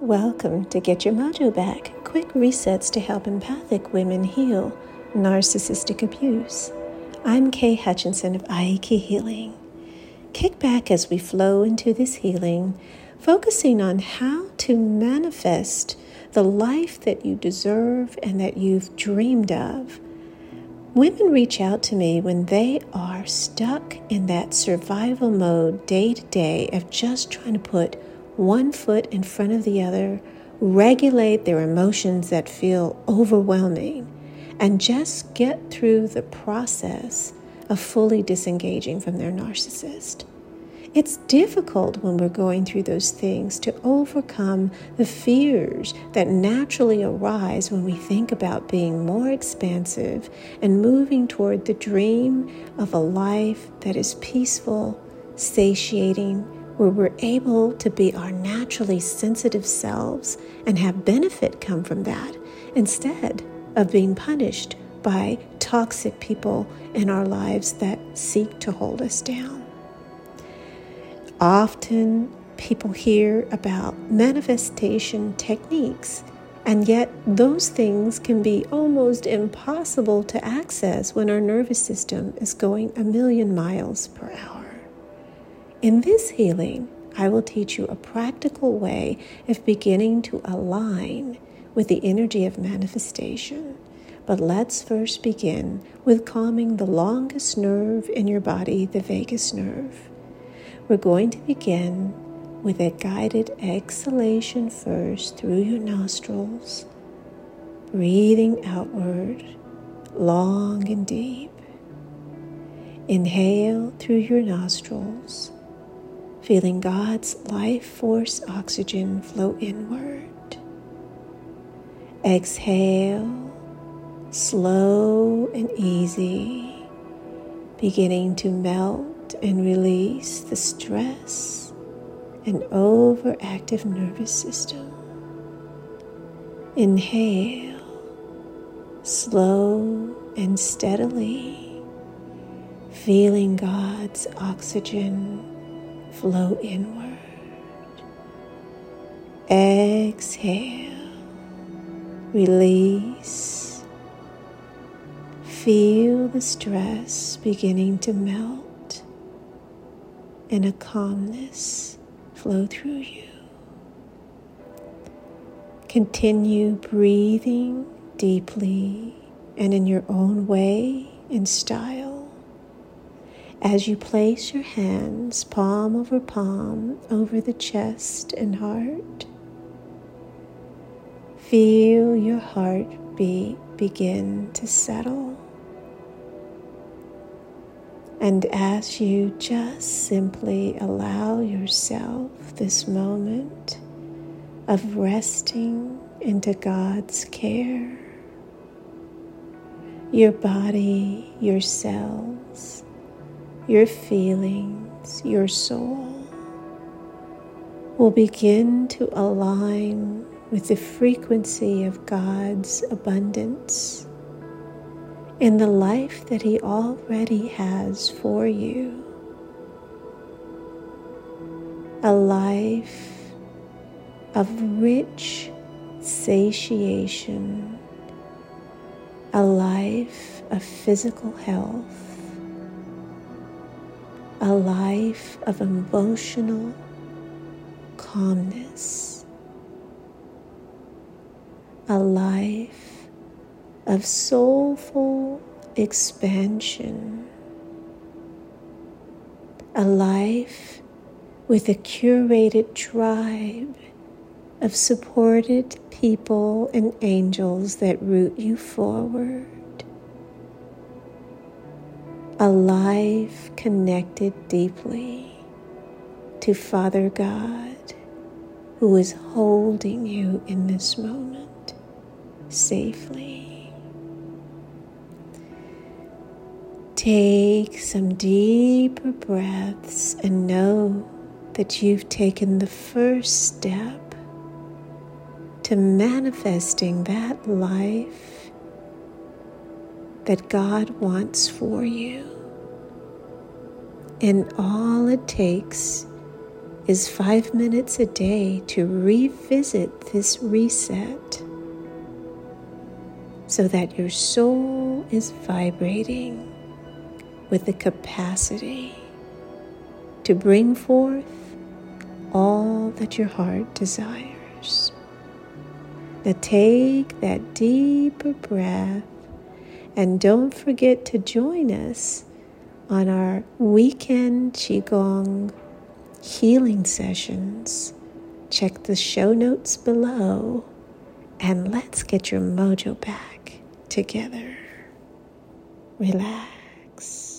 Welcome to Get Your Mojo Back quick resets to help empathic women heal narcissistic abuse. I'm Kay Hutchinson of Aiki Healing. Kick back as we flow into this healing, focusing on how to manifest the life that you deserve and that you've dreamed of. Women reach out to me when they are stuck in that survival mode day to day of just trying to put one foot in front of the other, regulate their emotions that feel overwhelming, and just get through the process of fully disengaging from their narcissist. It's difficult when we're going through those things to overcome the fears that naturally arise when we think about being more expansive and moving toward the dream of a life that is peaceful, satiating, where we're able to be our naturally sensitive selves and have benefit come from that instead of being punished by toxic people in our lives that seek to hold us down. Often people hear about manifestation techniques, and yet those things can be almost impossible to access when our nervous system is going a million miles per hour. In this healing, I will teach you a practical way of beginning to align with the energy of manifestation. But let's first begin with calming the longest nerve in your body, the vagus nerve. We're going to begin with a guided exhalation first through your nostrils, breathing outward long and deep. Inhale through your nostrils feeling God's life force oxygen flow inward. Exhale, slow and easy, beginning to melt and release the stress and overactive nervous system. Inhale, slow and steadily, feeling God's oxygen flow inward. Exhale, release. Feel the stress beginning to melt and a calmness flow through you. Continue breathing deeply and in your own way and style as you place your hands palm over palm over the chest and heart. Feel your heartbeat begin to settle. And as you just simply allow yourself this moment of resting into God's care, your body, your cells, your feelings, your soul will begin to align with the frequency of God's abundance in the life that He already has for you. A life of rich satiation, a life of physical health a life of emotional calmness, a life of soulful expansion, a life with a curated tribe of supported people and angels that root you forward a life connected deeply to Father God, who is holding you in this moment safely. Take some deeper breaths and know that you've taken the first step to manifesting that life that God wants for you. And all it takes is five minutes a day to revisit this reset so that your soul is vibrating with the capacity to bring forth all that your heart desires. Now take that deeper breath and don't forget to join us on our weekend Qigong healing sessions. Check the show notes below and let's get your mojo back together. Relax.